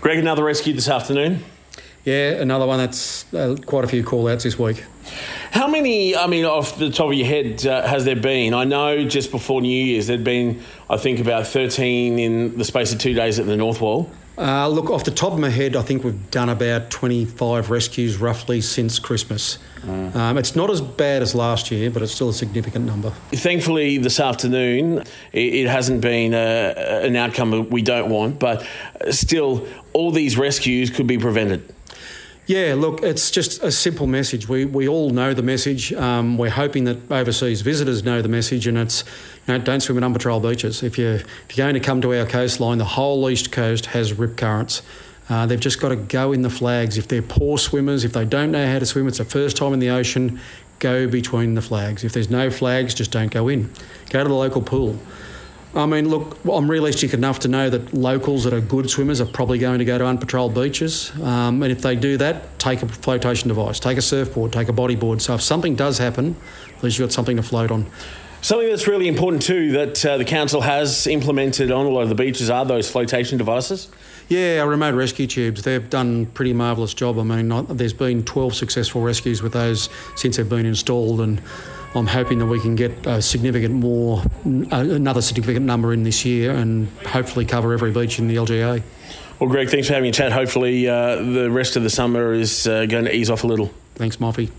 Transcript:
Greg, another rescue this afternoon. Yeah, another one that's uh, quite a few call outs this week. How many, I mean, off the top of your head, uh, has there been? I know just before New Year's there'd been, I think, about 13 in the space of two days at the North Wall. Uh, look, off the top of my head, I think we've done about 25 rescues roughly since Christmas. Mm. Um, it's not as bad as last year, but it's still a significant number. Thankfully, this afternoon, it, it hasn't been a, uh, an outcome that we don't want, but still, all these rescues could be prevented. Yeah, look, it's just a simple message. We, we all know the message. Um, we're hoping that overseas visitors know the message, and it's you know, don't swim in unpatrolled beaches. If you're, if you're going to come to our coastline, the whole east coast has rip currents. Uh, they've just got to go in the flags. If they're poor swimmers, if they don't know how to swim, it's the first time in the ocean, go between the flags. If there's no flags, just don't go in. Go to the local pool. I mean, look, I'm realistic enough to know that locals that are good swimmers are probably going to go to unpatrolled beaches. Um, and if they do that, take a flotation device, take a surfboard, take a bodyboard. So if something does happen, at least you've got something to float on. Something that's really important too that uh, the council has implemented on a lot of the beaches are those flotation devices. Yeah, our remote rescue tubes. They've done a pretty marvellous job. I mean, there's been 12 successful rescues with those since they've been installed, and I'm hoping that we can get a significant more, another significant number in this year and hopefully cover every beach in the LGA. Well, Greg, thanks for having a chat. Hopefully, uh, the rest of the summer is uh, going to ease off a little. Thanks, Moffy.